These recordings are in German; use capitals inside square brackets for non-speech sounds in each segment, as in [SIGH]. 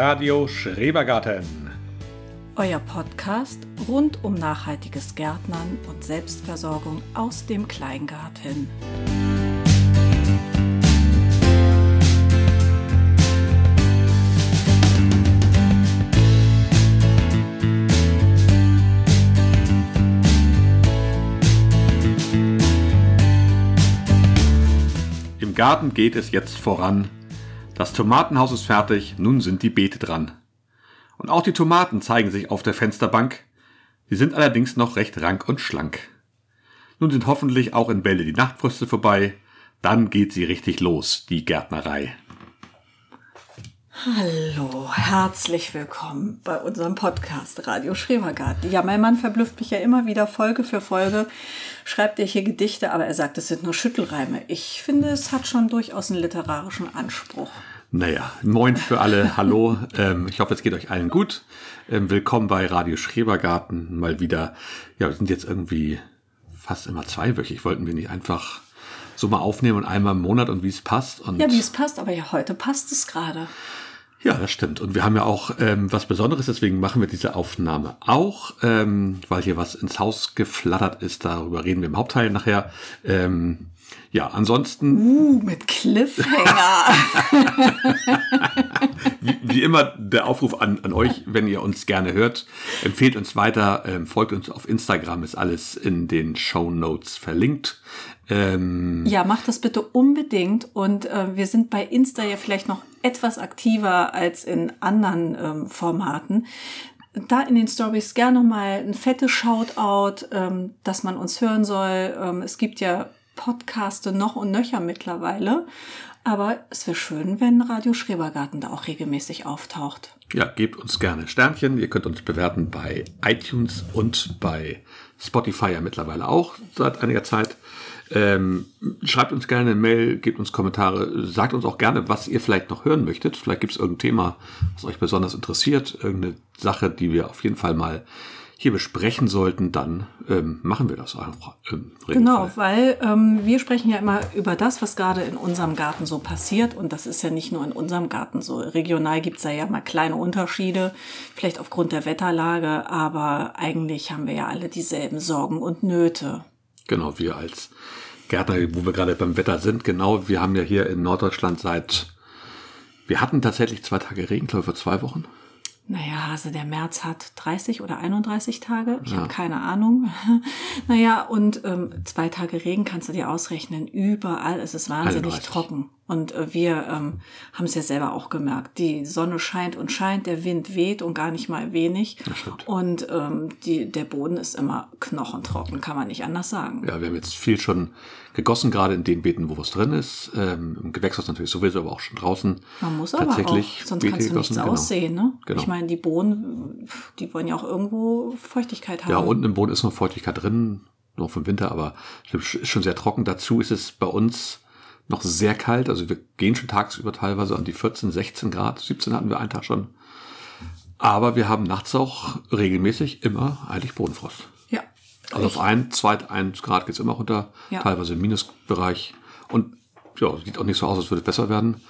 Radio Schrebergarten. Euer Podcast rund um nachhaltiges Gärtnern und Selbstversorgung aus dem Kleingarten. Im Garten geht es jetzt voran. Das Tomatenhaus ist fertig, nun sind die Beete dran. Und auch die Tomaten zeigen sich auf der Fensterbank. Sie sind allerdings noch recht rank und schlank. Nun sind hoffentlich auch in Bälle die Nachtfröste vorbei. Dann geht sie richtig los, die Gärtnerei. Hallo, herzlich willkommen bei unserem Podcast Radio Schrebergarten. Ja, mein Mann verblüfft mich ja immer wieder Folge für Folge, schreibt er hier Gedichte, aber er sagt, es sind nur Schüttelreime. Ich finde, es hat schon durchaus einen literarischen Anspruch. Naja, moin für alle, hallo. [LAUGHS] Ähm, ich hoffe, es geht euch allen gut. Ähm, willkommen bei Radio Schrebergarten. Mal wieder, ja, wir sind jetzt irgendwie fast immer zweiwöchig. Wollten wir nicht einfach so mal aufnehmen und einmal im Monat und wie es passt. Und Ja, wie es passt, aber ja, heute passt es gerade. Ja, das stimmt. Und wir haben ja auch ähm, was Besonderes, deswegen machen wir diese Aufnahme auch, ähm, weil hier was ins Haus geflattert ist. Darüber reden wir im Hauptteil nachher. Ähm, ja, ansonsten, Uh, mit Cliffhanger. [LAUGHS] wie, wie immer, der Aufruf an, an euch, wenn ihr uns gerne hört, empfehlt uns weiter, ähm, folgt uns auf Instagram, ist alles in den Show Notes verlinkt. Ähm, Ja, macht das bitte unbedingt. Und äh, wir sind bei Insta ja vielleicht noch etwas aktiver als in anderen ähm, Formaten. Da in den Stories gerne mal ein fettes Shoutout, ähm, dass man uns hören soll. Ähm, es gibt ja Podcaste noch und nöcher mittlerweile. Aber es wäre schön, wenn Radio Schrebergarten da auch regelmäßig auftaucht. Ja, gebt uns gerne Sternchen. Ihr könnt uns bewerten bei iTunes und bei Spotify ja mittlerweile auch seit einiger Zeit. Ähm, schreibt uns gerne eine Mail, gebt uns Kommentare, sagt uns auch gerne, was ihr vielleicht noch hören möchtet. Vielleicht gibt es irgendein Thema, was euch besonders interessiert, irgendeine Sache, die wir auf jeden Fall mal hier besprechen sollten, dann ähm, machen wir das einfach. Im. Genau, weil ähm, wir sprechen ja immer über das, was gerade in unserem Garten so passiert. Und das ist ja nicht nur in unserem Garten so. Regional gibt's da ja mal kleine Unterschiede, vielleicht aufgrund der Wetterlage, aber eigentlich haben wir ja alle dieselben Sorgen und Nöte. Genau, wir als Gärtner, wo wir gerade beim Wetter sind, genau, wir haben ja hier in Norddeutschland seit, wir hatten tatsächlich zwei Tage Regen, glaube ich, vor zwei Wochen. Naja, also der März hat 30 oder 31 Tage. Ich habe keine Ahnung. [LAUGHS] naja, und ähm, zwei Tage Regen kannst du dir ausrechnen. Überall ist es wahnsinnig 31. trocken. Und äh, wir ähm, haben es ja selber auch gemerkt. Die Sonne scheint und scheint, der Wind weht und gar nicht mal wenig. Und ähm, die, der Boden ist immer knochentrocken, kann man nicht anders sagen. Ja, wir haben jetzt viel schon gegossen, gerade in den Beeten, wo was drin ist. Ähm, Im Gewächshaus natürlich sowieso, aber auch schon draußen. Man muss aber tatsächlich auch, sonst Beete kannst du nichts genau. aussehen. Ne? Genau. Ich meine, die Bohnen, die wollen ja auch irgendwo Feuchtigkeit haben. Ja, unten im Boden ist noch Feuchtigkeit drin, noch vom Winter, aber es ist schon sehr trocken. Dazu ist es bei uns noch sehr kalt. Also wir gehen schon tagsüber teilweise an die 14, 16 Grad. 17 hatten wir einen Tag schon. Aber wir haben nachts auch regelmäßig immer eigentlich Bodenfrost. ja. Also auf ein, zwei, ein Grad geht's immer runter, Ja. teilweise im Minusbereich. Und ja, sieht auch nicht so aus, als würde es besser werden.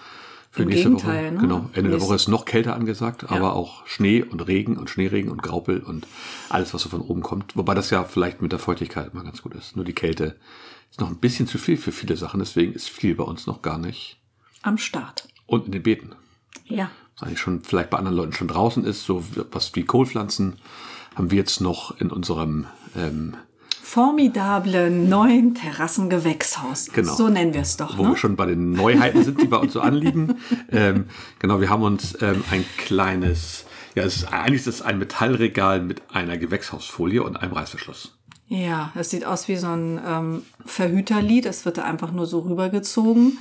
Für Im nächste Gegenteil, Woche. ne? Genau. Ende der Nächste- Woche ist noch kälter angesagt, aber auch Schnee und Regen und Schneeregen und Graupel und alles, was so von oben kommt. Wobei das ja vielleicht mit der Feuchtigkeit immer ganz gut ist. Nur die Kälte ist noch ein bisschen zu viel für viele Sachen, deswegen ist viel bei uns noch gar nicht. Am Start. Und in den Beeten. Ja. Was eigentlich schon vielleicht bei anderen Leuten schon draußen ist, so was wie Kohlpflanzen, haben wir jetzt noch in unserem ähm, Formidablen neuen Terrassengewächshaus. Genau. So nennen wir es doch. wo Ne? wir schon bei den Neuheiten sind, die bei uns so anliegen. ähm, genau, wir haben uns ähm, ein kleines, ja, es ist, eigentlich ist es ein Metallregal mit einer Gewächshausfolie und einem Reißverschluss. Ja, es sieht aus wie so ein ähm, Verhüterlied. Es wird da einfach nur so rübergezogen.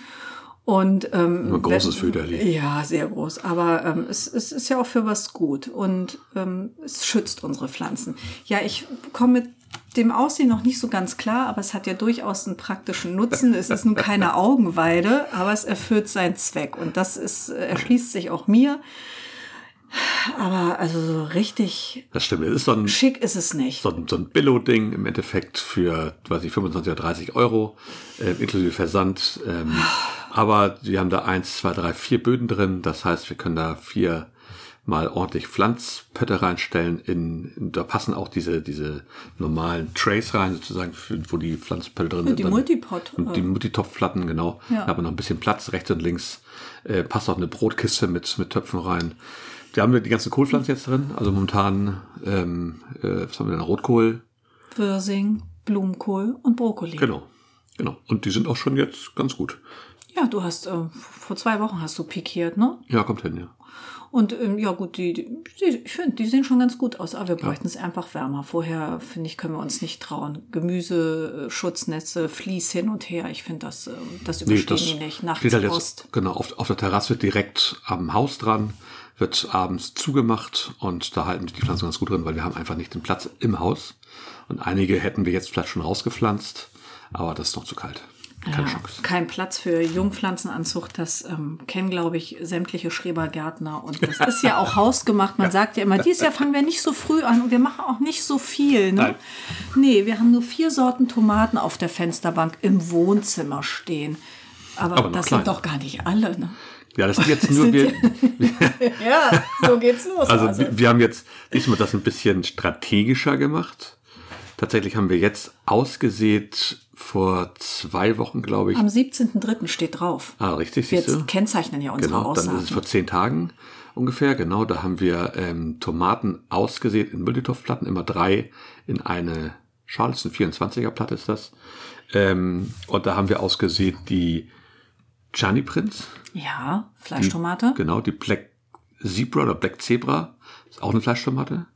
Und ähm, Ein großes Föderlied. Ja, sehr groß. Aber ähm, es, es ist ja auch für was gut und ähm, es schützt unsere Pflanzen. Ja, ich komme mit dem Aussehen noch nicht so ganz klar, aber es hat ja durchaus einen praktischen Nutzen. Es ist nun keine [LAUGHS] Augenweide, aber es erfüllt seinen Zweck und das ist äh, erschließt sich auch mir. Aber also so richtig Das stimmt, es ist so ein, schick ist es nicht. so ein, so ein Billo-Ding im Endeffekt für, weiß ich, 25 oder 30 Euro, äh, inklusive Versand. Ähm, Aber wir haben da eins, zwei, drei, vier Böden drin. Das heißt, wir können da vier mal ordentlich Pflanzpötte reinstellen. In, da passen auch diese, diese normalen Trays rein, sozusagen, wo die Pflanzpötte drin sind. Die Multipot. Und die Multitopfplatten, genau. Ja. Da haben wir noch ein bisschen Platz, rechts und links. Äh, passt auch eine Brotkiste mit, mit Töpfen rein. Da haben wir die ganzen Kohlpflanzen jetzt drin. Also momentan, ähm, äh, was haben wir denn? Rotkohl. Wirsing, Blumenkohl und Brokkoli. Genau. Genau. Und die sind auch schon jetzt ganz gut. Ja, du hast, äh, vor zwei Wochen hast du pikiert, ne? Ja, kommt hin, ja. Und ähm, ja gut, die, die, ich finde, die sehen schon ganz gut aus, aber wir bräuchten es einfach wärmer. Vorher, finde ich, können wir uns nicht trauen. Gemüse, äh, Schutznetze, Vlies hin und her. Ich finde, das, äh, das überstehen die nicht. Nachts halt jetzt, genau, auf, auf der Terrasse direkt am Haus dran, wird abends zugemacht und da halten sich die Pflanzen ganz gut drin, weil wir haben einfach nicht den Platz im Haus. Und einige hätten wir jetzt vielleicht schon rausgepflanzt, aber das ist noch zu kalt. Keine Ja, Chance. kein Platz für Jungpflanzenanzucht, das ähm, kennen, glaube ich, sämtliche Schrebergärtner. Und das ist ja auch [LAUGHS] hausgemacht. Man sagt ja immer, dieses Jahr fangen wir nicht so früh an und wir machen auch nicht so viel. Ne? Nein. Nee, wir haben nur vier Sorten Tomaten auf der Fensterbank im Wohnzimmer stehen. Aber, Aber das klein. sind doch gar nicht alle. Ne? Ja, das sind jetzt [LAUGHS] nur wir. [LAUGHS] Ja, so geht's los. Also wir, wir haben jetzt diesmal das ein bisschen strategischer gemacht. Tatsächlich haben wir jetzt ausgesät vor zwei Wochen, glaube ich. Am 17.03. steht drauf. Ah, richtig, Wir siehst du? kennzeichnen ja unsere Genau, dann ist es Aussagen. vor zehn Tagen ungefähr. Genau, da haben wir ähm, Tomaten ausgesät in Multitopfplatten, immer drei in eine Schale. Das ist ein 24er Platte ist das. Ähm, und da haben wir ausgesät die Chani Prince. Ja, Fleischtomate. Genau, die Black Zebra oder Black Zebra. Ist auch eine Fleischtomate.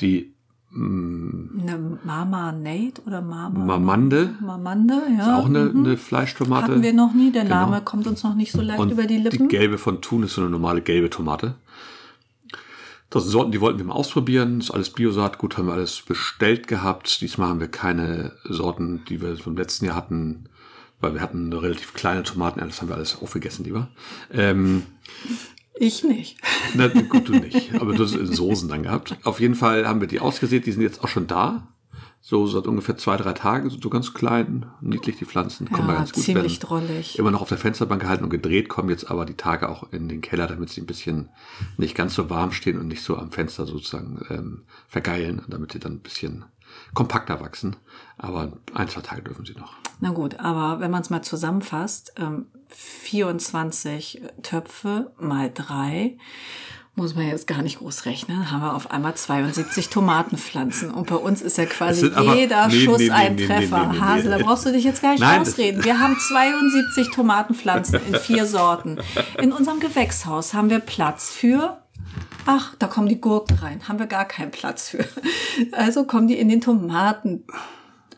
Die Eine Mama Nate oder Mama Mamande. Mamande, ja. Ist auch eine, eine Fleischtomate. Hatten wir noch nie. Der Genau. Name kommt uns noch nicht so leicht Und über die die Lippen. gelbe von Thun ist so eine normale gelbe Tomate. Das sind Sorten, die wollten wir mal ausprobieren. Ist alles Biosaat. Gut, haben wir alles bestellt gehabt. Diesmal haben wir keine Sorten, die wir vom letzten Jahr hatten, weil wir hatten eine relativ kleine Tomaten. Das haben wir alles aufgegessen lieber. Ähm, ich nicht. [LAUGHS] na, gut, du nicht. Aber du hast es in Soßen dann gehabt. Auf jeden Fall haben wir die ausgesät. Die sind jetzt auch schon da. So seit ungefähr zwei, drei Tagen. So ganz klein, niedlich die Pflanzen. Kommen wir Ja, ganz gut ziemlich werden drollig. immer noch auf der Fensterbank gehalten und gedreht, kommen jetzt aber die Tage auch in den Keller, damit sie ein bisschen nicht ganz so warm stehen und nicht so am Fenster sozusagen ähm, vergeilen, damit sie dann ein bisschen kompakter wachsen. Aber ein, zwei Tage dürfen sie noch. Na gut, aber wenn man es mal zusammenfasst, ähm, 24 Töpfe mal drei, muss man jetzt gar nicht groß rechnen, haben wir auf einmal 72 Tomatenpflanzen. Und bei uns ist ja quasi aber- jeder nee, Schuss nee, ein nee, Treffer. Hasel, da brauchst du dich jetzt gar nicht Nein, ausreden. Wir haben 72 Tomatenpflanzen in vier Sorten. In unserem Gewächshaus haben wir Platz für Ach, da kommen die Gurken rein. Haben wir gar keinen Platz für. Also kommen die in den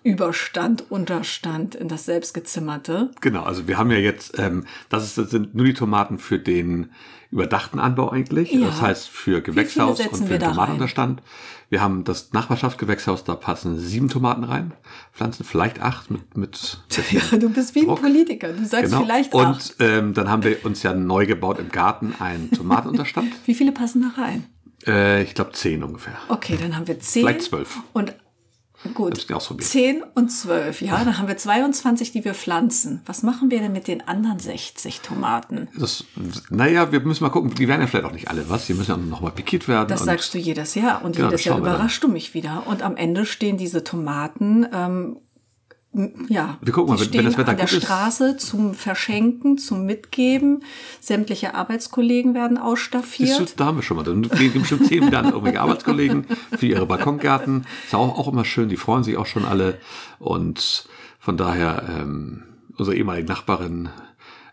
Tomatenüberstand, Unterstand, in das selbstgezimmerte. Genau, also wir haben ja jetzt, ähm, das, ist, das sind nur die Tomaten für den überdachten Anbau eigentlich. Ja. Das heißt für Gewächshaus und für den da rein? Tomatenunterstand. Wir haben das Nachbarschaftsgewächshaus, da passen sieben Tomaten rein. Pflanzen vielleicht acht mit, mit [LAUGHS] Ja, du bist wie ein Druck. Politiker. Du sagst Genau. vielleicht acht. Und ähm, dann haben wir uns ja neu gebaut im Garten einen Tomatenunterstand. [LAUGHS] Wie viele passen da rein? äh, ich glaube zehn ungefähr. Okay, dann haben wir zehn. Vielleicht zwölf. Und gut, Hab's ausprobiert. zehn und zwölf. Ja, dann haben wir 22, die wir pflanzen. Was machen wir denn mit den anderen 60 Tomaten? Das, naja, wir müssen mal gucken, die werden ja vielleicht auch nicht alle was. Die müssen ja noch mal pikiert werden. Das sagst du jedes Jahr und Genau, jedes Jahr überraschst du mich wieder. Und am Ende stehen diese Tomaten, ähm, ja, Wir gucken mal, wenn- wenn das Wetter an der ist. Straße zum Verschenken, zum Mitgeben. Sämtliche Arbeitskollegen werden Siehst du, ausstaffiert. da haben wir schon mal. Dann gehen bestimmt zehn wieder an irgendwelche Arbeitskollegen für ihre Balkongärten. Ist auch, auch immer schön, die freuen sich auch schon alle. Und von daher, ähm, unsere ehemalige Nachbarin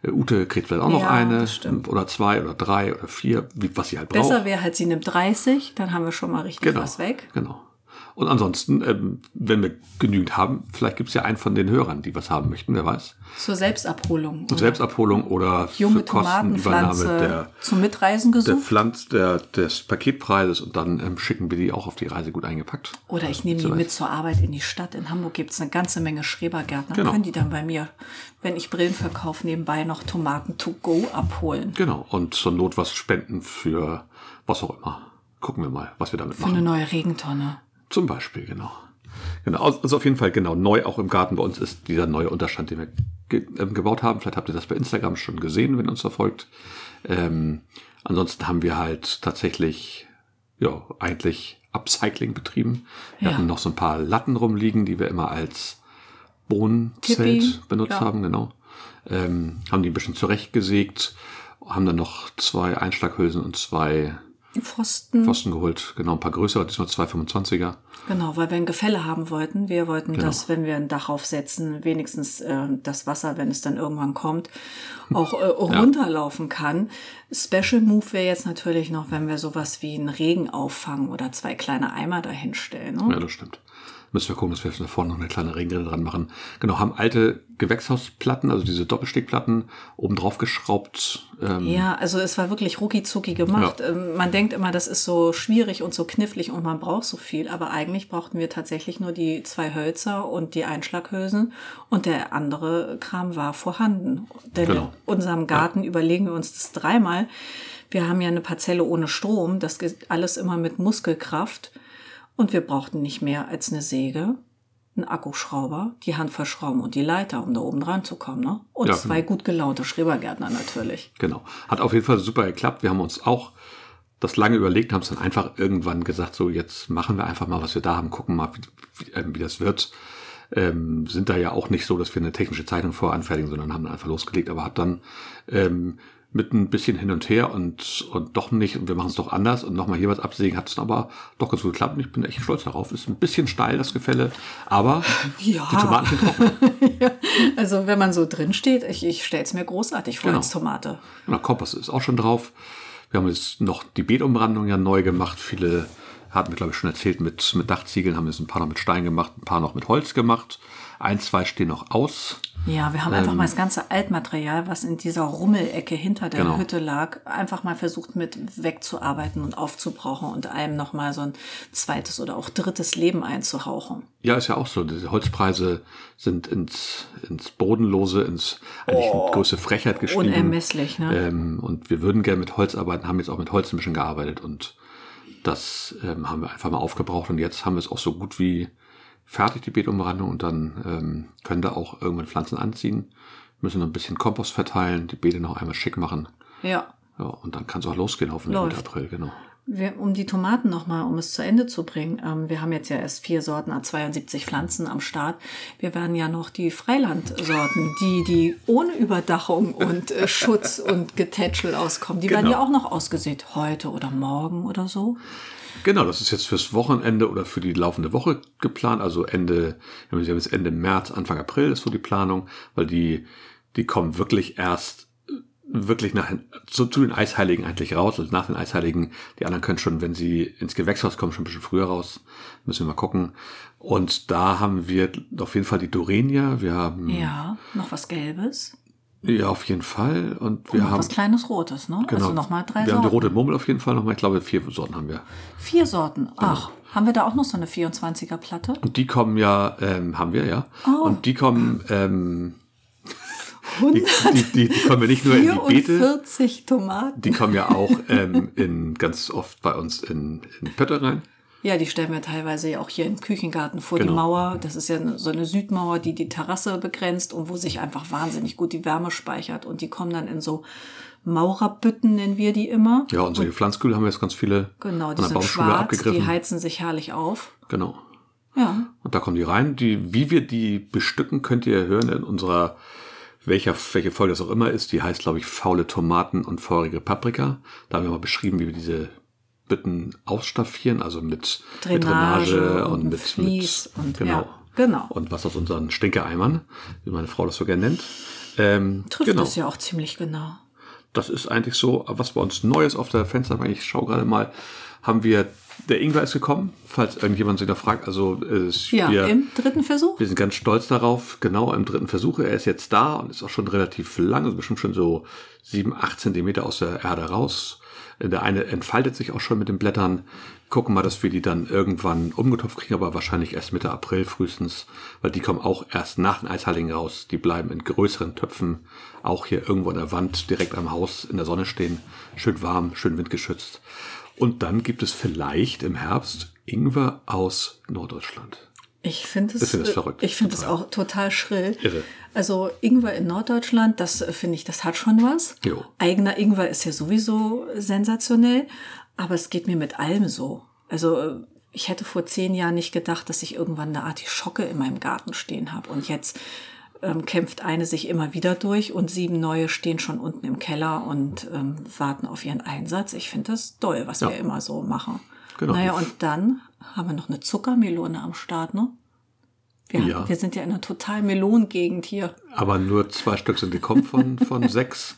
äh, Ute kriegt vielleicht auch noch Ja, eine das stimmt. oder zwei oder drei oder vier, wie, was sie halt braucht. Besser wäre halt, sie nimmt 30, dann haben wir schon mal richtig genau, was weg. Genau. Und ansonsten, ähm, wenn wir genügend haben, vielleicht gibt es ja einen von den Hörern, die was haben möchten, wer weiß. Zur Selbstabholung. Zur Selbstabholung oder Junge für Kostenübernahme Tomatenpflanze der, zum Mitreisen der gesucht. Pflanz, der, des Paketpreises und dann ähm, schicken wir die auch auf die Reise gut eingepackt. Oder ich nehme die mit zur Arbeit in die Stadt. In Hamburg gibt es eine ganze Menge Schrebergärtner. Genau. Können die dann bei mir, wenn ich Brillen verkaufe, nebenbei noch Tomaten to go abholen. Genau. Und zur Not was spenden für was auch immer. Gucken wir mal, was wir damit Für eine machen. neue Regentonne. Zum Beispiel, genau. Genau, also auf jeden Fall genau neu auch im Garten bei uns ist dieser neue Unterstand, den wir ge ähm, gebaut haben. Vielleicht habt ihr das bei Instagram schon gesehen, wenn ihr uns verfolgt. Ähm, ansonsten haben wir halt tatsächlich, ja, eigentlich Upcycling betrieben. Wir Ja. hatten noch so ein paar Latten rumliegen, die wir immer als Wohnzelt benutzt ja. haben, genau. Ähm, haben die ein bisschen zurechtgesägt, haben dann noch zwei Einschlaghülsen und zwei Pfosten. Pfosten geholt, genau, ein paar größere, diesmal zwei 25er. Genau, weil wir ein Gefälle haben wollten. Wir wollten, Genau. dass, wenn wir ein Dach aufsetzen, wenigstens äh, das Wasser, wenn es dann irgendwann kommt, auch äh, [LAUGHS] runterlaufen kann. Special Move wäre jetzt natürlich noch, wenn wir sowas wie einen Regen auffangen oder zwei kleine Eimer dahinstellen. Ne? Ja, das stimmt. Müssen wir gucken, dass wir da vorne noch eine kleine Regenrinne dran machen. Genau, haben alte Gewächshausplatten, also diese Doppelstickplatten, oben drauf geschraubt. Ähm, Ja, also es war wirklich rucki gemacht. Ja. Ähm, Man denkt immer, das ist so schwierig und so knifflig und man braucht so viel, aber eigentlich brauchten wir tatsächlich nur die zwei Hölzer und die Einschlaghülsen und der andere Kram war vorhanden. Denn Genau. in unserem Garten überlegen wir uns das dreimal. Wir haben ja eine Parzelle ohne Strom, das geht alles immer mit Muskelkraft und wir brauchten nicht mehr als eine Säge. Einen Akkuschrauber, die Handverschrauben und die Leiter, um da oben dran zu kommen. Ne? Und Ja, zwei gut gelaunte Schrebergärtner natürlich. Genau. Hat auf jeden Fall super geklappt. Wir haben uns auch das lange überlegt, haben es dann einfach irgendwann gesagt, so jetzt machen wir einfach mal, was wir da haben, gucken mal, wie, wie, ähm, wie das wird. Ähm, sind da ja auch nicht so, dass wir eine technische Zeichnung voranfertigen, sondern haben einfach losgelegt, aber hat dann ähm, mit ein bisschen hin und her und, und doch nicht, und wir machen es doch anders und nochmal hier was absägen, hat es aber doch ganz gut geklappt und ich bin echt stolz darauf. Ist ein bisschen steil, das Gefälle, aber [LAUGHS] Ja. die Tomaten sind trocken. [LAUGHS] ja, also wenn man so drin steht, ich, ich stelle es mir großartig vor Genau. als Tomate. Na, Kompass ist auch schon drauf. Wir haben jetzt noch die Beetumbrandung ja neu gemacht. Viele hatten wir, glaube ich, schon erzählt, mit, mit Dachziegeln haben wir jetzt ein paar noch mit Stein gemacht, ein paar noch mit Holz gemacht. Ein, zwei stehen noch aus. Ja, wir haben einfach mal das ganze Altmaterial, was in dieser Rummelecke hinter der Genau. Hütte lag, einfach mal versucht mit wegzuarbeiten und aufzubrauchen und einem nochmal so ein zweites oder auch drittes Leben einzuhauchen. Ja, ist ja auch so. Diese Holzpreise sind ins, ins Bodenlose, ins eigentlich eine große Frechheit gestiegen. Unermesslich, ne? Ähm, und wir würden gerne mit Holz arbeiten, haben jetzt auch mit Holz ein bisschen gearbeitet und das ähm, haben wir einfach mal aufgebraucht und jetzt haben wir es auch so gut wie fertig, die Beetumrandung und dann ähm, können da auch irgendwann Pflanzen anziehen, müssen noch ein bisschen Kompost verteilen, die Beete noch einmal schick machen. Ja. Ja, und dann kann es auch losgehen, hoffentlich Läuft. Mitte April, genau. Wir, um die Tomaten nochmal, um es zu Ende zu bringen, ähm, wir haben jetzt ja erst vier Sorten, ah, 72 Pflanzen am Start. Wir werden ja noch die Freilandsorten, die, die ohne Überdachung und äh, Schutz und Getätschel auskommen, die werden Genau. ja auch noch ausgesät, heute oder morgen oder so. Genau, das ist jetzt fürs Wochenende oder für die laufende Woche geplant. Also Ende, wir haben jetzt Ende März, Anfang April ist so die Planung, weil die, die kommen wirklich erst wirklich nach, zu, zu den Eisheiligen eigentlich raus. Also nach den Eisheiligen, die anderen können schon, wenn sie ins Gewächshaus kommen, schon ein bisschen früher raus. Müssen wir mal gucken. Und da haben wir auf jeden Fall die Dorenia. Wir haben, Ja, noch was Gelbes. Auf jeden Fall. Und wir Und haben, was kleines Rotes, ne? genau, Also nochmal drei wir haben die Sorten. rote Mummel auf jeden Fall nochmal. Ich glaube, vier Sorten haben wir. Vier Sorten. Ach, haben wir da auch noch so eine 24er Platte? Und die kommen ja, ähm, haben wir, ja. Und die kommen, ähm, die, die, die, kommen ja nicht nur in die Beete, 144 Tomaten. die kommen ja auch ähm, in, ganz oft bei uns in, in Pötte rein. Ja, die stellen wir teilweise ja auch hier im Küchengarten vor Genau. die Mauer. Das ist ja so eine Südmauer, die die Terrasse begrenzt und wo sich einfach wahnsinnig gut die Wärme speichert. Und die kommen dann in so Maurerbütten, nennen wir die immer. Ja, und solche Pflanzkühle haben wir jetzt ganz viele Genau, die der sind Baumschule schwarz, die heizen sich herrlich auf. genau. Ja, Und da kommen die rein. Die, wie wir die bestücken, könnt ihr hören in unserer, welcher, welche Folge das auch immer ist. Die heißt, glaube ich, faule Tomaten und feurige Paprika. Da haben wir mal beschrieben, wie wir diese Bütten ausstaffieren, also mit mit Drainage Drainage und und mit, Vlies mit und- genau. ja, genau. Und was aus unseren Stinkeeimern, wie meine Frau das so gerne nennt. Ähm, trifft genau. es ja auch ziemlich genau. Das ist eigentlich so, was bei uns Neues auf der Fensterbank, ich schaue gerade mal, haben wir, der Ingwer ist gekommen, falls irgendjemand sich da fragt. Also es, Ja, wir, im dritten Versuch. wir sind ganz stolz darauf, genau im dritten Versuch. Er ist jetzt da und ist auch schon relativ lang, also bestimmt schon so sieben, acht Zentimeter aus der Erde raus. Der eine entfaltet sich auch schon mit den Blättern. Gucken mal, dass wir die dann irgendwann umgetopft kriegen, aber wahrscheinlich erst Mitte April frühestens, weil die kommen auch erst nach den Eisheiligen raus. Die bleiben in größeren Töpfen, auch hier irgendwo an der Wand, direkt am Haus in der Sonne stehen. Schön warm, schön windgeschützt. Und dann gibt es vielleicht im Herbst Ingwer aus Norddeutschland. Ich finde es, Ich es verrückt. Ich finde es auch total schrill. Irre. Also Ingwer in Norddeutschland, das äh, finde ich, das hat schon was. Jo. Eigener Ingwer ist ja sowieso sensationell, aber es geht mir mit allem so. Also äh, ich hätte vor zehn Jahren nicht gedacht, dass ich irgendwann eine Artischocke in meinem Garten stehen habe. Und jetzt ähm, kämpft eine sich immer wieder durch und sieben neue stehen schon unten im Keller und ähm, warten auf ihren Einsatz. Ich finde das toll, was Ja. wir immer so machen. Genau. Naja, und dann haben wir noch eine Zuckermelone am Start, ne? Wir, Ja. haben, wir sind ja in einer total Melonengegend hier. Aber nur zwei Stück sind gekommen von, von [LAUGHS] sechs.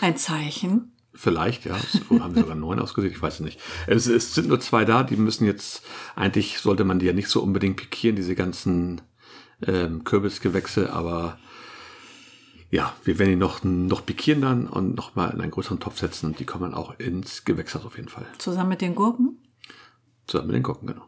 Ein Zeichen. Vielleicht, ja. Oder haben wir sogar neun ausgesehen? Ich weiß es nicht. Es, es sind nur zwei da, die müssen jetzt, eigentlich sollte man die ja nicht so unbedingt pikieren, diese ganzen ähm, Kürbisgewächse, aber ja, wir werden die noch, noch pikieren dann und nochmal in einen größeren Topf setzen und die kommen dann auch ins Gewächshaus auf jeden Fall. Zusammen mit den Gurken. Zusammen mit den Gurken, genau.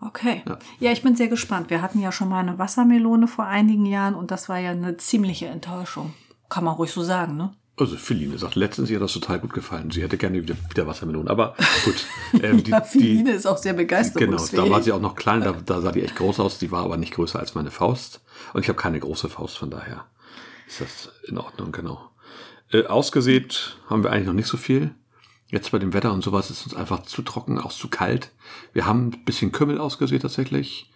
Okay. Ja. Ja. ich bin sehr gespannt. Wir hatten ja schon mal eine Wassermelone vor einigen Jahren und das war ja eine ziemliche Enttäuschung. Kann man ruhig so sagen, ne? Also Philine sagt, letztens ihr das total gut gefallen. Sie hätte gerne wieder, wieder Wassermelone. Aber gut. [LAUGHS] Ähm, die, Ja, die, Philine ist auch sehr Genau, begeisterungsfähig. da war sie auch noch klein, da, da sah die echt groß aus, die war aber nicht größer als meine Faust. Und ich habe keine große Faust, von daher ist das in Ordnung, genau. Äh, ausgesät haben wir eigentlich noch nicht so viel. Jetzt bei dem Wetter und sowas ist uns einfach zu trocken, auch zu kalt. Wir haben ein bisschen Kümmel ausgesät tatsächlich.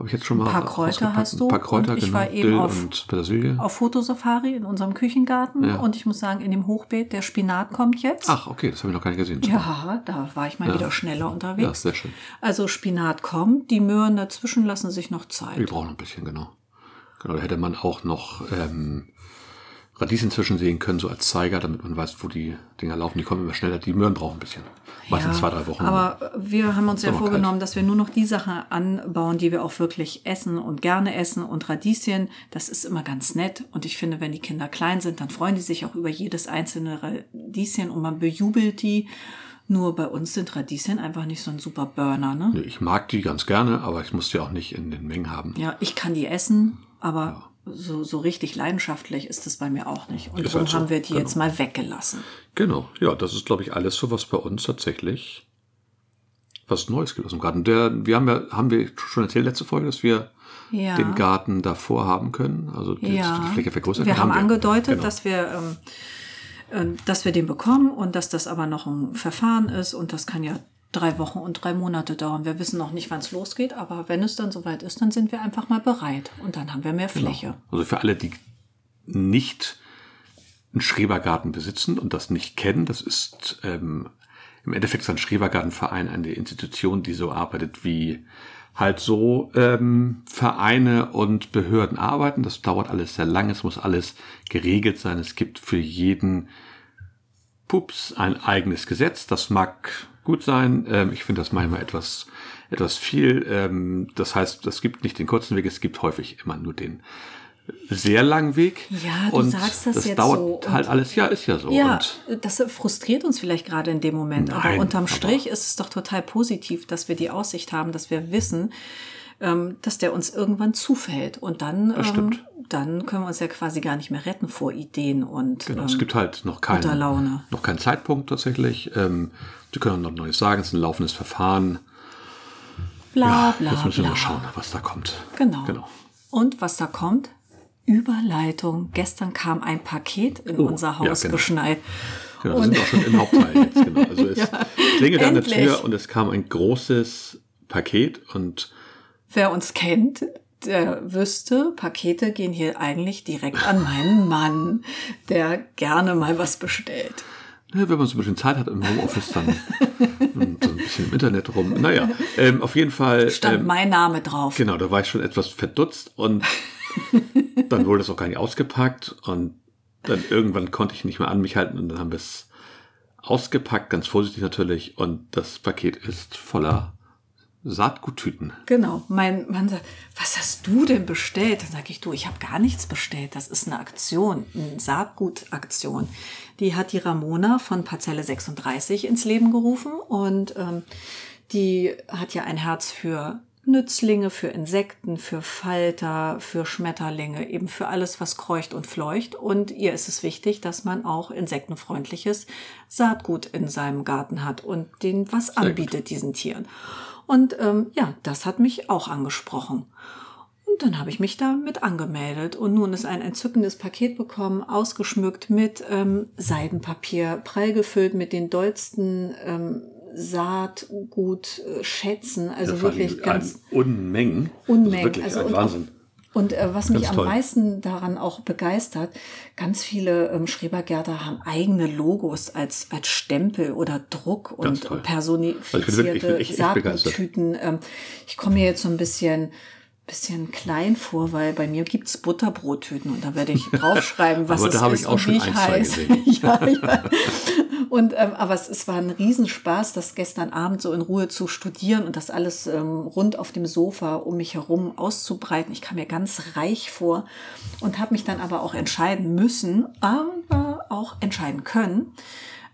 Habe ich jetzt schon mal Ein paar Kräuter hast du Ein paar Kräuter, und ich genau. war eben Dill auf- und Petersilie. Auf Fotosafari in unserem Küchengarten Ja. und ich muss sagen, in dem Hochbeet, der Spinat kommt jetzt. Ach, okay, das habe ich noch gar nicht gesehen. Ja, da war ich mal wieder schneller ja, unterwegs. sehr schön. Also Spinat kommt, die Möhren dazwischen lassen sich noch Wir Zeit. brauchen noch ein bisschen, genau. Genau, da hätte man auch noch ähm, Radieschen zwischensehen können, so als Zeiger, damit man weiß, wo die Dinger laufen. Die kommen immer schneller. Die Möhren brauchen ein bisschen. Meistens zwei, drei Wochen. Aber wir haben uns ja vorgenommen, kalt. dass wir nur noch die Sachen anbauen, die wir auch wirklich essen und gerne essen. Und Radieschen, das ist immer ganz nett. Und ich finde, wenn die Kinder klein sind, dann freuen die sich auch über jedes einzelne Radieschen und man bejubelt die. Nur bei uns sind Radieschen einfach nicht so ein super Burner, ne? Ich mag die ganz gerne, aber ich muss die auch nicht in den Mengen haben. Ja, ich kann die essen, aber so, so richtig leidenschaftlich ist es bei mir auch nicht. Und darum halt so, haben wir die genau. jetzt mal weggelassen. Genau, ja, das ist, glaube ich, alles so, was bei uns tatsächlich was Neues gibt aus dem Garten. Der, wir haben ja, haben wir schon erzählt letzte Folge, dass wir Ja. den Garten davor haben können, also die, Ja, die Fläche vergrößert wir haben angedeutet, Genau. dass wir, ähm, äh, dass wir den bekommen und dass das aber noch ein Verfahren ist und das kann ja drei Wochen und drei Monate dauern. Wir wissen noch nicht, wann es losgeht, aber wenn es dann soweit ist, dann sind wir einfach mal bereit und dann haben wir mehr Fläche. Also für alle, die nicht einen Schrebergarten besitzen und das nicht kennen, das ist ähm, im Endeffekt ist ein Schrebergartenverein eine Institution, die so arbeitet wie halt so ähm, Vereine und Behörden arbeiten. Das dauert alles sehr lange, es muss alles geregelt sein. Es gibt für jeden Pups ein eigenes Gesetz. Das mag gut sein. Ähm, ich finde das manchmal etwas, etwas viel. Ähm, das heißt, es gibt nicht den kurzen Weg, es gibt häufig immer nur den sehr langen Weg. Ja, du und sagst das jetzt dauert so halt alles. Ja, ist ja so. Ja, Und das frustriert uns vielleicht gerade in dem Moment, aber Nein, unterm aber- Strich ist es doch total positiv, dass wir die Aussicht haben, dass wir wissen, ähm, dass der uns irgendwann zufällt. Und dann, ähm, dann können wir uns ja quasi gar nicht mehr retten vor Ideen und Genau, ähm, es gibt halt noch keinen, Laune. noch keinen Zeitpunkt tatsächlich. Ähm, Sie können noch Neues sagen, es ist ein laufendes Verfahren. bla Ja, bla jetzt müssen wir bla. mal schauen, was da kommt. Genau. Genau. Und was da kommt? Überleitung. Gestern kam ein Paket in Oh, unser ja, Haus genau. geschneit. Genau, wir sind auch schon im Hauptteil jetzt. Genau. Also [LAUGHS] es klingelte an der. Tür und es kam ein großes Paket und Wer uns kennt, der wüsste, Pakete gehen hier eigentlich direkt an meinen Mann, der gerne mal was bestellt. Ja, wenn man so ein bisschen Zeit hat im Homeoffice, dann und so ein bisschen im Internet rum. Naja, ähm, auf jeden Fall. Stand ähm, mein Name drauf. Genau, da war ich schon etwas verdutzt und [LAUGHS] dann wurde es auch gar nicht ausgepackt und dann irgendwann konnte ich nicht mehr an mich halten und dann haben wir es ausgepackt, ganz vorsichtig natürlich und das Paket ist voller Saatguttüten. Genau. Mein Mann sagt, was hast du denn bestellt? Dann sage ich, du, ich habe gar nichts bestellt. Das ist eine Aktion, eine Saatgutaktion. Die hat die Ramona von Parzelle 36 ins Leben gerufen und ähm, die hat ja ein Herz für Nützlinge, für Insekten, für Falter, für Schmetterlinge, eben für alles, was kreucht und fleucht. Und ihr ist es wichtig, dass man auch insektenfreundliches Saatgut in seinem Garten hat und denen was anbietet, diesen Tieren. Und ähm, ja, das hat mich auch angesprochen. Und dann habe ich mich damit angemeldet und nun ist ein entzückendes Paket bekommen, ausgeschmückt mit ähm, Seidenpapier, prall gefüllt mit den dollsten ähm, Saatgutschätzen. Also Ja, wirklich vor allem ganz Unmengen. Unmengen. Also wirklich Also ein Wahnsinn. Und äh, was mich Ganz am toll. meisten daran auch begeistert, ganz viele ähm, Schrebergärter haben eigene Logos als, als Stempel oder Druck Ganz und toll. personifizierte Also ich bin ich bin echt- echt begeistert. Saaguttüten. Ähm, ich komme mir jetzt so ein bisschen bisschen klein vor, weil bei mir gibt's Butterbrottüten und da werde ich draufschreiben, [LAUGHS] was Aber es ist ich auch und schon wie ich heiße. [LAUGHS] ja, ja. Und ähm, aber es, es war ein Riesenspaß, das gestern Abend so in Ruhe zu studieren und das alles ähm, rund auf dem Sofa um mich herum auszubreiten. Ich kam mir ganz reich vor und habe mich dann aber auch entscheiden müssen, aber auch entscheiden können.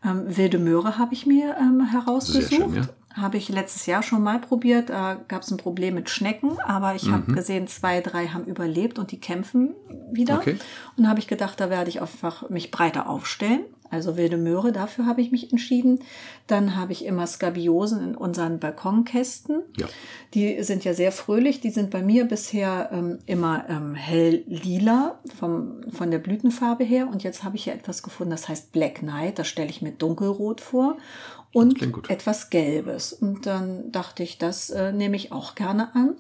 Ähm, Wilde Möhre habe ich mir ähm, herausgesucht. Schön, ja. Habe ich letztes Jahr schon mal probiert. Da gab es ein Problem mit Schnecken, aber ich Mhm. habe gesehen, zwei, drei haben überlebt und die kämpfen wieder. Okay. Und da habe ich gedacht, da werde ich einfach mich breiter aufstellen. Also wilde Möhre, dafür habe ich mich entschieden. Dann habe ich immer Skabiosen in unseren Balkonkästen. Ja. Die sind ja sehr fröhlich. Die sind bei mir bisher ähm, immer ähm, hell lila vom, von der Blütenfarbe her. Und jetzt habe ich hier etwas gefunden, das heißt Black Knight. Das stelle ich mir dunkelrot vor. Und etwas Gelbes. Und dann dachte ich, das äh, nehme ich auch gerne an.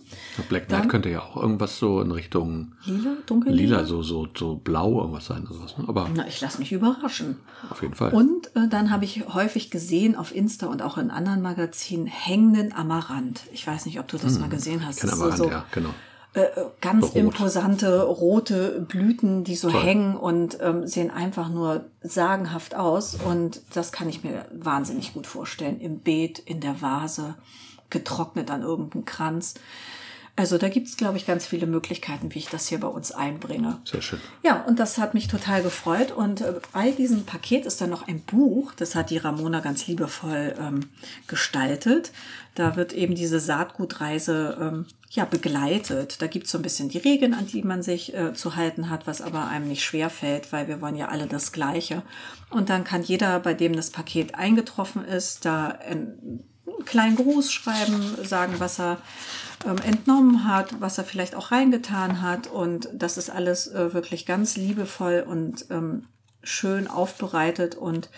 Black Knight Dann- könnte ja auch irgendwas so in Richtung Lila, dunkellila. lila, so, so, so blau irgendwas sein. oder sowas, ne? Aber Na, ich lasse mich überraschen. auf jeden Fall. Und äh, dann habe ich häufig gesehen auf Insta und auch in anderen Magazinen hängenden Amaranth. Ich weiß nicht, ob du das mal gesehen hast. Kein Amaranth, so, ja, genau. Äh, äh, ganz Rot. imposante rote Blüten, die so Toll. hängen und ähm, sehen einfach nur sagenhaft aus. Und das kann ich mir wahnsinnig gut vorstellen. Im Beet, in der Vase, getrocknet an irgendeinem Kranz. Also da gibt es, glaube ich, ganz viele Möglichkeiten, wie ich das hier bei uns einbringe. Sehr schön. Ja, und das hat mich total gefreut. Und äh, bei diesem Paket ist dann noch ein Buch, das hat die Ramona ganz liebevoll ähm, gestaltet. Da wird eben diese Saatgutreise ähm, ja, begleitet. Da gibt es so ein bisschen die Regeln, an die man sich äh, zu halten hat, was aber einem nicht schwer fällt, weil wir wollen ja alle das Gleiche. Und dann kann jeder, bei dem das Paket eingetroffen ist, da einen kleinen Gruß schreiben, sagen, was er ähm, entnommen hat, was er vielleicht auch reingetan hat. Und das ist alles äh, wirklich ganz liebevoll und ähm, schön aufbereitet. Und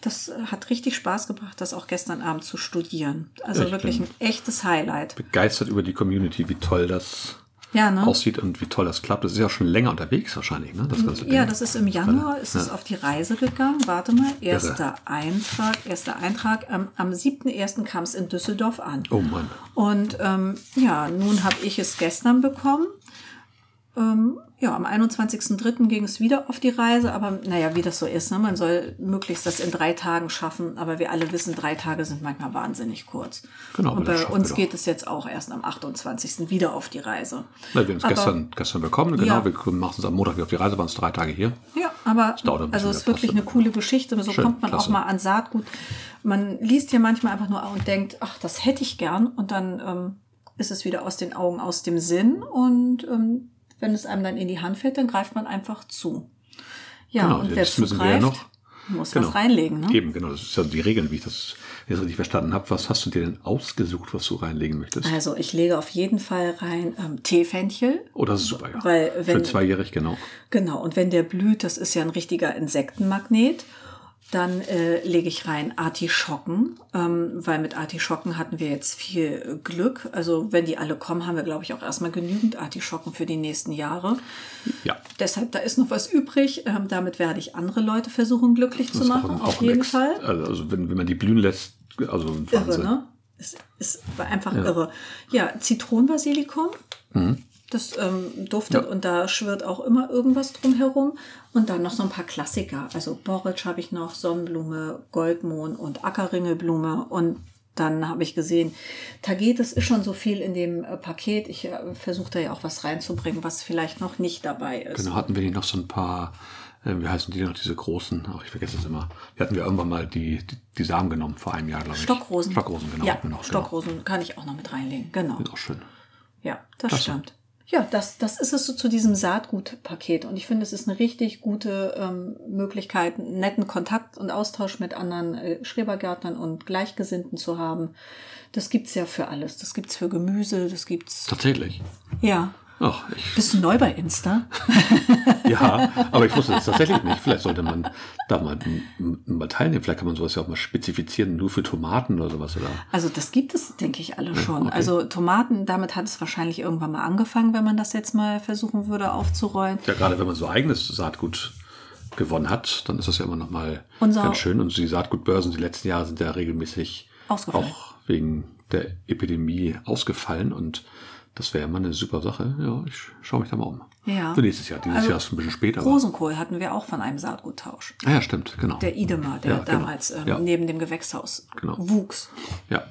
das äh, hat richtig Spaß gebracht, das auch gestern Abend zu studieren. Also Ich wirklich bin- ein echtes Highlight. Begeistert über die Community, wie toll das Ja, ne? aussieht und wie toll das klappt. Das ist ja schon länger unterwegs wahrscheinlich, ne? Das ganze Ja, Ding. das ist im Januar, ist es Ja. auf die Reise gegangen. Warte mal, erster Eintrag, erster Eintrag. Ähm, am 7.1. kam es in Düsseldorf an. Oh Mann. Und ähm, ja, nun habe ich es gestern bekommen. Ähm, ja, am 21.03. ging es wieder auf die Reise, aber naja, wie das so ist, ne? man soll möglichst das in drei Tagen schaffen, aber wir alle wissen, drei Tage sind manchmal wahnsinnig kurz. Genau, Und bei uns geht es jetzt auch erst am 28. wieder auf die Reise. Na, wir haben es gestern, gestern bekommen, genau. Ja. Wir machen es am Montag wieder auf die Reise, waren es drei Tage hier. Ja, aber bisschen, also es ist wirklich eine coole Geschichte. So Schön, kommt man klasse. auch mal an Saatgut. Man liest hier manchmal einfach nur und denkt, ach, das hätte ich gern. Und dann ähm, ist es wieder aus den Augen, aus dem Sinn. Und ähm, wenn es einem dann in die Hand fällt, dann greift man einfach zu. Ja, Genau, und wer jetzt müssen wir ja zugreift, noch- muss Genau. was reinlegen. Ne? Eben, genau. Das ist ja die Regeln, wie ich das jetzt richtig verstanden habe. Was hast du dir denn ausgesucht, was du reinlegen möchtest? Also ich lege auf jeden Fall rein ähm, Teefenchel. Oh, das ist super, ja. Weil, wenn- Für zweijährig, genau. Genau, und wenn der blüht, das ist ja ein richtiger Insektenmagnet, dann äh, lege ich rein Artischocken, ähm, weil mit Artischocken hatten wir jetzt viel Glück. Also wenn die alle kommen, haben wir, glaube ich, auch erstmal genügend Artischocken für die nächsten Jahre. Ja. Deshalb, da ist noch was übrig. Ähm, damit werde ich andere Leute versuchen, glücklich zu Das ist machen, auf jeden Ex- Fall. Also, also wenn, wenn man die blühen lässt, also Irre, ne? Es ist einfach irre. Ja, Zitronenbasilikum. Das ähm, duftet Ja. und da schwirrt auch immer irgendwas drumherum. Und dann noch so ein paar Klassiker. Also Borretsch habe ich noch, Sonnenblume, Goldmohn und Ackerringelblume. Und dann habe ich gesehen, Tagetes ist schon so viel in dem äh, Paket. Ich äh, versuche da ja auch was reinzubringen, was vielleicht noch nicht dabei ist. Genau, hatten wir nicht noch so ein paar, äh, wie heißen die noch, diese großen, ach, ich vergesse es immer. Wir hatten wir irgendwann mal die, die, die Samen genommen vor einem Jahr, glaube ich. Stockrosen. Stockrosen, genau. Ja, noch, Stockrosen kann ich auch noch mit reinlegen. Genau. Genau. Ist auch schön. Ja, das Klasse. stimmt. Ja, das, das ist es so zu diesem Saatgutpaket. Und ich finde, es ist eine richtig gute ähm, Möglichkeit, einen netten Kontakt und Austausch mit anderen äh, Schrebergärtnern und Gleichgesinnten zu haben. Das gibt's ja für alles. Das gibt's für Gemüse, das gibt's. Tatsächlich. Ja. Ach, Bist du neu bei Insta? [LAUGHS] ja, aber ich wusste es tatsächlich nicht. Vielleicht sollte man da mal, mal teilnehmen. Vielleicht kann man sowas ja auch mal spezifizieren, nur für Tomaten oder sowas. Oder? Also das gibt es, denke ich, alle schon. okay. Also Tomaten, damit hat es wahrscheinlich irgendwann mal angefangen, wenn man das jetzt mal versuchen würde aufzurollen. Ja, gerade wenn man so eigenes Saatgut gewonnen hat, dann ist das ja immer noch mal Unser- ganz schön. Und die Saatgutbörsen die letzten Jahre sind ja regelmäßig auch wegen der Epidemie ausgefallen. Und das wäre immer eine super Sache. Ja, ich schaue mich da mal um. Ja. Für nächstes Jahr. Dieses Also Jahr ist ein bisschen später. Rosenkohl hatten wir auch von einem Saatguttausch. Ah ja, stimmt, genau. Der Idemar, der Ja, genau. damals ähm, Ja. neben dem Gewächshaus Genau. wuchs. Ja,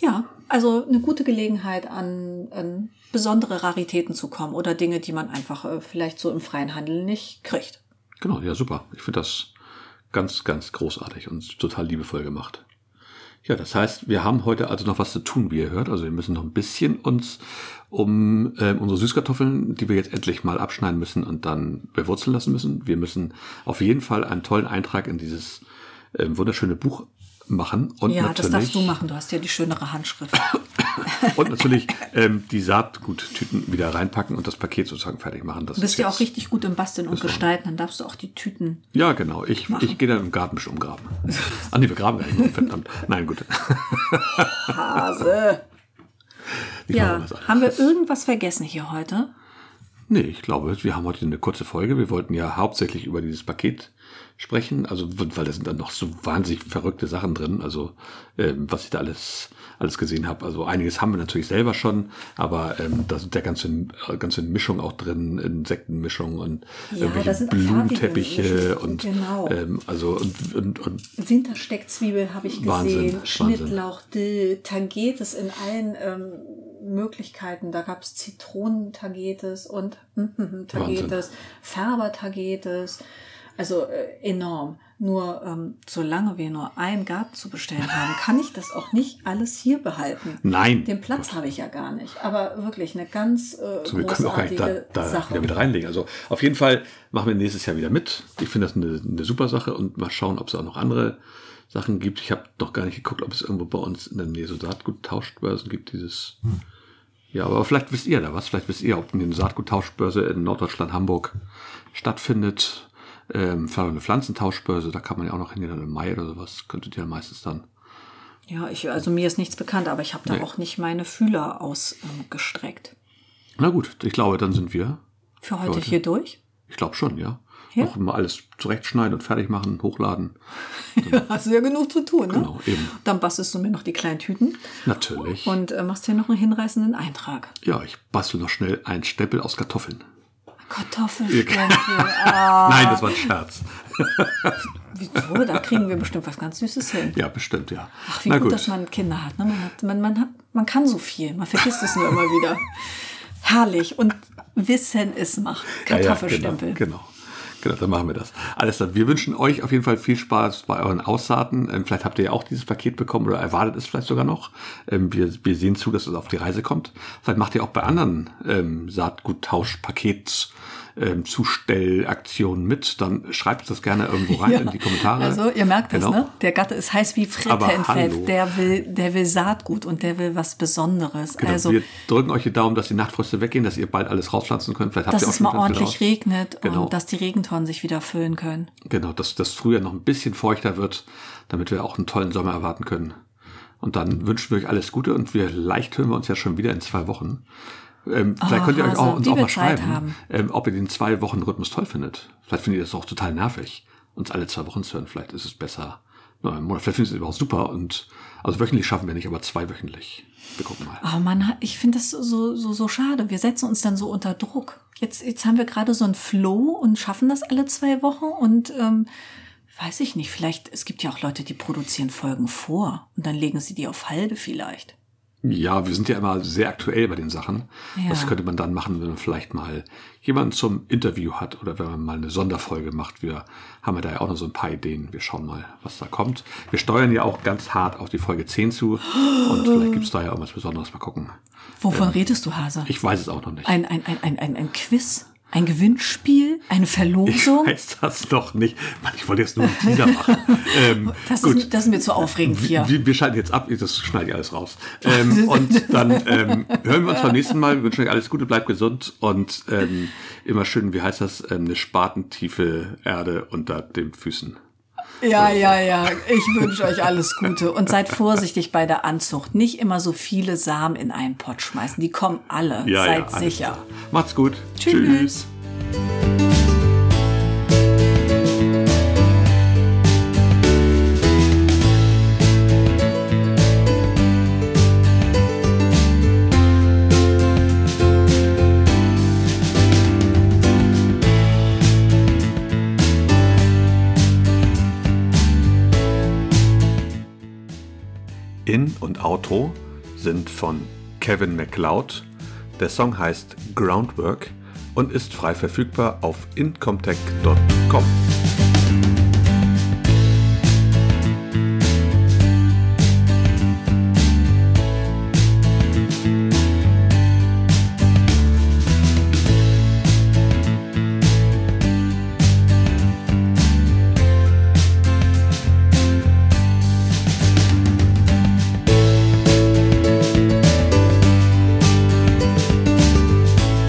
Ja, also eine gute Gelegenheit, an, an besondere Raritäten zu kommen oder Dinge, die man einfach äh, vielleicht so im freien Handel nicht kriegt. genau. Ja, super. Ich finde das ganz, ganz großartig und total liebevoll gemacht. Ja, das heißt, wir haben heute also noch was zu tun, wie ihr hört. Also wir müssen noch ein bisschen uns um ähm, unsere Süßkartoffeln, die wir jetzt endlich mal abschneiden müssen und dann bewurzeln lassen müssen. Wir müssen auf jeden Fall einen tollen Eintrag in dieses ähm, wunderschöne Buch machen. Und ja, das darfst du machen. Du hast ja die schönere Handschrift. [COUGHS] Und natürlich ähm, die Saatguttüten wieder reinpacken und das Paket sozusagen fertig machen. Das Du bist ist ja auch richtig gut im Basteln und. Gestalten. Dann darfst du auch die Tüten. Ja, genau. Ich, ich gehe dann im Garten bisschen umgraben. Ah, nee, wir graben gar nicht. Verdammt. Nein, gut. [LAUGHS] Hase. Ich Ja, haben wir irgendwas vergessen hier heute? Nee, ich glaube, wir haben heute eine kurze Folge. Wir wollten ja hauptsächlich über dieses Paket sprechen. Also, weil da sind dann noch so wahnsinnig verrückte Sachen drin. Also, ähm, was ich da alles, alles gesehen habe. Also, einiges haben wir natürlich selber schon, aber ähm, da sind ja ganze, ganze Mischung auch drin, Insektenmischung und Ja, irgendwelche Blumenteppiche und, Genau. ähm, also, und, und, und Wintersteckzwiebel habe ich Wahnsinn, gesehen, Schnittlauch, Dill, Tagetes in allen ähm, Möglichkeiten. Da gab es Zitronen-Tagetes und mhm, Tagetes, Färber-Tagetes. Also äh, enorm. Nur ähm, solange wir nur einen Garten zu bestellen haben, kann ich das auch nicht alles hier behalten. nein. Den Platz habe ich ja gar nicht. Aber wirklich eine ganz äh, So, wir können auch gar nicht da, da Sache. wieder mit reinlegen. Also auf jeden Fall machen wir nächstes Jahr wieder mit. Ich finde das eine, eine super Sache und mal schauen, ob es auch noch andere Sachen gibt. Ich habe noch gar nicht geguckt, ob es irgendwo bei uns in der Nähe so Saatgut-Tauschbörsen gibt, dieses. Ja, aber vielleicht wisst ihr da was. Vielleicht wisst ihr, ob eine Saatgut-Tauschbörse in Norddeutschland, Hamburg stattfindet. Ähm, vielleicht auch eine Pflanzentauschbörse, da kann man ja auch noch hingehen, dann im Mai oder sowas. Könntet ihr meistens dann. Ja, ich, also mir ist nichts bekannt, aber ich habe da Nee. auch nicht meine Fühler ausgestreckt. Na gut, ich glaube, dann sind wir. Für heute, heute. hier durch? Ich glaube schon, ja. Ja? Noch mal alles zurechtschneiden und fertig machen, hochladen. [LAUGHS] Hast du ja genug zu tun, ne? Genau, eben. Dann bastelst du mir noch die kleinen Tüten Natürlich. und äh, machst hier noch einen hinreißenden Eintrag. ja, ich bastel noch schnell einen Stempel aus Kartoffeln. Kartoffelstempel. [LAUGHS] ah, Nein, das war ein Scherz. wieso? Da kriegen wir bestimmt was ganz Süßes hin. Ja, bestimmt, ja. Ach, wie Na gut, dass man Kinder hat. Ne? Man, hat man, man, hat man kann so viel. Man vergisst es nur immer wieder. Herrlich. Und Wissen ist Macht. Ja, ja, Kartoffelstempel. genau, genau. Genau, dann machen wir das. Alles klar. Wir wünschen euch auf jeden Fall viel Spaß bei euren Aussaaten. Ähm, vielleicht habt ihr ja auch dieses Paket bekommen oder erwartet es vielleicht sogar noch. Ähm, wir, wir sehen zu, dass es auf die Reise kommt. Vielleicht macht ihr auch bei anderen ähm, Saatguttauschpakets ähm, Zustellaktionen mit. Dann schreibt das gerne irgendwo rein [LAUGHS] in die Kommentare. Also, ihr merkt es, Genau. ne? Der Gatte ist heiß wie Fritte Aber entfällt. hallo. Der will, der will Saatgut und der will was Besonderes. Genau, also, wir drücken euch die Daumen, dass die Nachtfröste weggehen, dass ihr bald alles rauspflanzen könnt. Vielleicht habt dass ihr auch es mal ordentlich raus. regnet Genau. und dass die Regentonnen sich wieder füllen können. Genau, dass das Frühjahr noch ein bisschen feuchter wird, damit wir auch einen tollen Sommer erwarten können. Und dann wünschen wir euch alles Gute und wir leicht hören wir uns ja schon wieder in zwei Wochen. Ähm, vielleicht Oh, könnt ihr euch Hase, auch, uns auch mal schreiben, ähm, ob ihr den zwei Wochen Rhythmus toll findet. Vielleicht findet ihr das auch total nervig, uns alle zwei Wochen zu hören. Vielleicht ist es besser. nur einen Monat. Vielleicht findet ihr es überhaupt super und also wöchentlich schaffen wir nicht, aber zweiwöchentlich. Wir gucken mal. Oh man, ich finde das so, so, so schade. Wir setzen uns dann so unter Druck. Jetzt, jetzt haben wir gerade so einen Flow und schaffen das alle zwei Wochen und ähm, weiß ich nicht, vielleicht, es gibt ja auch Leute, die produzieren Folgen vor und dann legen sie die auf halbe vielleicht. Ja, wir sind ja immer sehr aktuell bei den Sachen. Ja. Das könnte man dann machen, wenn man vielleicht mal jemanden zum Interview hat oder wenn man mal eine Sonderfolge macht. Wir haben ja da ja auch noch so ein paar Ideen. Wir schauen mal, was da kommt. Wir steuern ja auch ganz hart auf die Folge 10 zu. Und vielleicht gibt's da ja irgendwas Besonderes. Mal gucken. Wovon redest du, Hase? Ich weiß es auch noch nicht. Ein, ein, ein, ein, ein, ein Quiz? Ein Gewinnspiel? Eine Verlosung? Ich weiß das noch nicht. Mann, ich wollte jetzt nur einen Teaser machen. [LAUGHS] ähm, das, ist, das ist mir zu aufregend hier. Wir, wir schalten jetzt ab, das schneide ich alles raus. [LAUGHS] Ähm, und dann ähm, hören wir uns beim nächsten Mal. Wir wünschen euch alles Gute, bleibt gesund und ähm, immer schön, wie heißt das, ähm, eine spatentiefe Erde unter den Füßen. Ja, ja, ja. Ich wünsche euch alles Gute und seid vorsichtig bei der Anzucht. Nicht immer so viele Samen in einen Pott schmeißen. Die kommen alle. Ja, seid ja, sicher. Macht's gut. Tschüss. In- von Kevin MacLeod. Der Song heißt Groundwork und ist frei verfügbar auf incomtech.com.